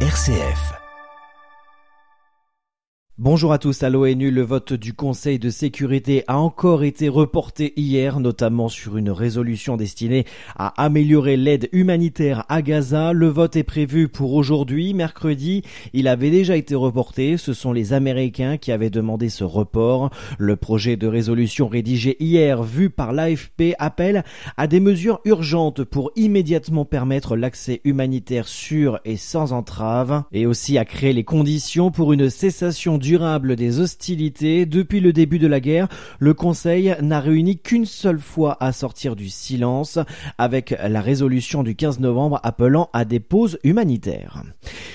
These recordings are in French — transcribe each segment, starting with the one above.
RCF. Bonjour à tous. À l'ONU, le vote du Conseil de sécurité a encore été reporté hier, notamment sur une résolution destinée à améliorer l'aide humanitaire à Gaza. Le vote est prévu pour aujourd'hui, mercredi. Il avait déjà été reporté. Ce sont les Américains qui avaient demandé ce report. Le projet de résolution rédigé hier, vu par l'AFP, appelle à des mesures urgentes pour immédiatement permettre l'accès humanitaire sûr et sans entrave, et aussi à créer les conditions pour une cessation durable des hostilités. Depuis le début de la guerre, le Conseil n'a réuni qu'une seule fois à sortir du silence, avec la résolution du 15 novembre appelant à des pauses humanitaires.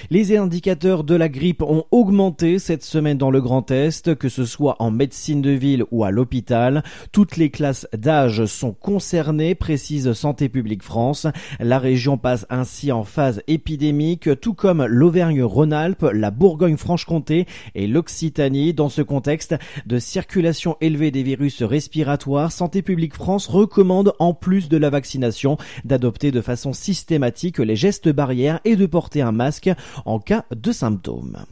Les indicateurs de la grippe ont augmenté cette semaine dans le Grand Est, que ce soit en médecine de ville ou à l'hôpital. Toutes les classes d'âge sont concernées, précise Santé publique France. La région passe ainsi en phase épidémique, tout comme l'Auvergne-Rhône-Alpes, la Bourgogne-Franche-Comté et le Occitanie. Dans ce contexte de circulation élevée des virus respiratoires, Santé publique France recommande, en plus de la vaccination, d'adopter de façon systématique les gestes barrières et de porter un masque en cas de symptômes.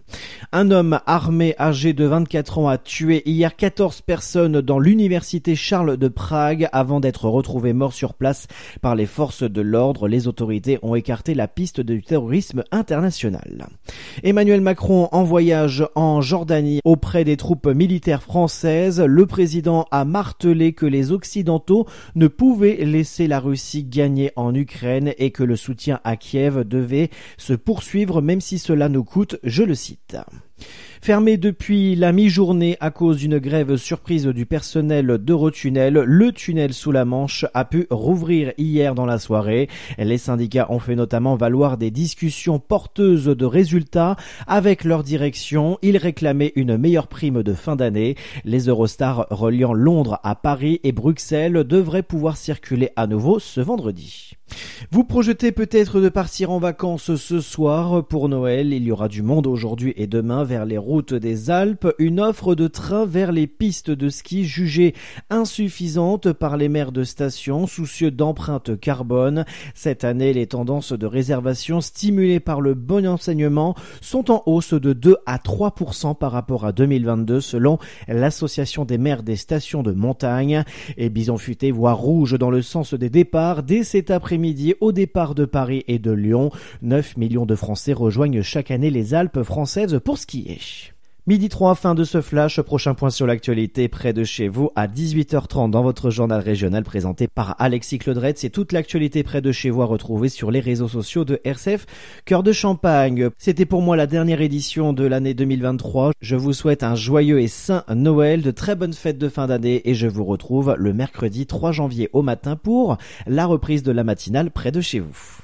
Un homme armé âgé de 24 ans a tué hier 14 personnes dans l'université Charles de Prague avant d'être retrouvé mort sur place par les forces de l'ordre. Les autorités ont écarté la piste du terrorisme international. Emmanuel Macron en voyage en Jordanie Auprès des troupes militaires françaises, le président a martelé que les Occidentaux ne pouvaient laisser la Russie gagner en Ukraine et que le soutien à Kiev devait se poursuivre même si cela nous coûte, je le cite. Fermé depuis la mi-journée à cause d'une grève surprise du personnel d'Eurotunnel, le tunnel sous la Manche a pu rouvrir hier dans la soirée. Les syndicats ont fait notamment valoir des discussions porteuses de résultats avec leur direction. Ils réclamaient une meilleure prime de fin d'année. Les Eurostars reliant Londres à Paris et Bruxelles devraient pouvoir circuler à nouveau ce vendredi. Vous projetez peut-être de partir en vacances ce soir pour Noël. Il y aura du monde aujourd'hui et demain vers les routes des Alpes. Une offre de train vers les pistes de ski jugée insuffisante par les maires de station soucieux d'empreinte carbone. Cette année, les tendances de réservation stimulées par le bon enseignement sont en hausse de 2 à 3% par rapport à 2022 selon l'association des maires des stations de montagne. Et Bison Futé voit rouge dans le sens des départs dès cet après midi au départ de Paris et de Lyon. 9 millions de Français rejoignent chaque année les Alpes françaises pour skier. Midi 3, fin de ce flash. Prochain point sur l'actualité près de chez vous à 18h30 dans votre journal régional présenté par Alexis Claudret. C'est toute l'actualité près de chez vous à retrouver sur les réseaux sociaux de RCF Cœur de Champagne. C'était pour moi la dernière édition de l'année 2023. Je vous souhaite un joyeux et saint Noël, de très bonnes fêtes de fin d'année et je vous retrouve le mercredi 3 janvier au matin pour la reprise de la matinale près de chez vous.